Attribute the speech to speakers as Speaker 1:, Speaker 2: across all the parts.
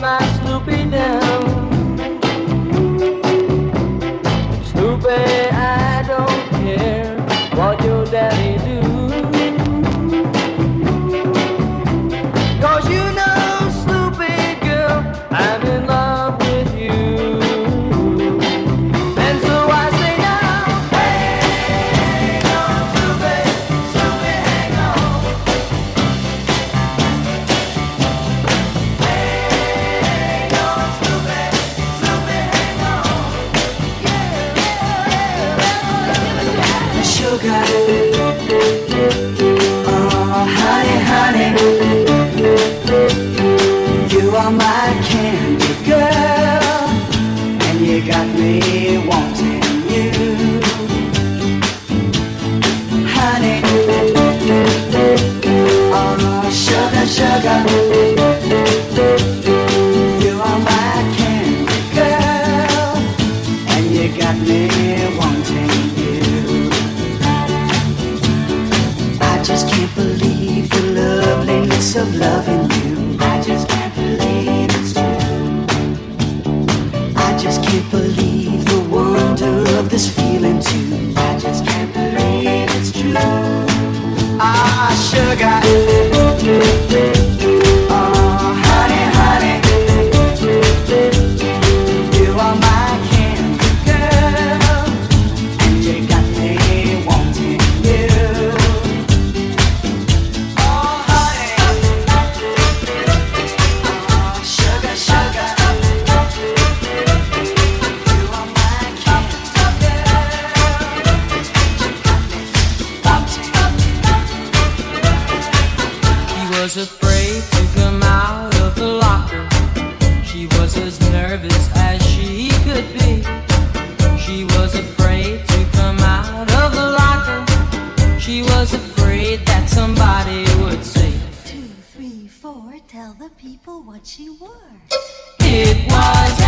Speaker 1: my Snoopy down. Snoopy, I my candy girl, and you got me wanting you, honey. Oh, sugar, sugar, you are my candy girl, and you got me wanting you. I just can't believe the loveliness of loving got.
Speaker 2: It was.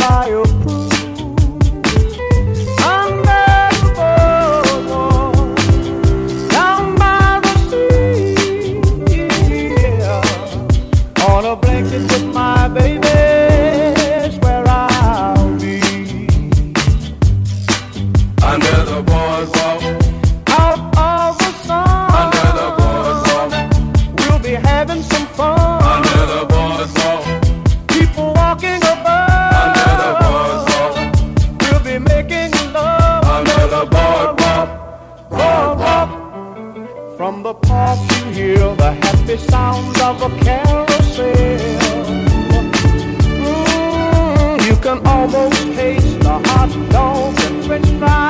Speaker 3: fire. can almost taste the hot dogs and french fries.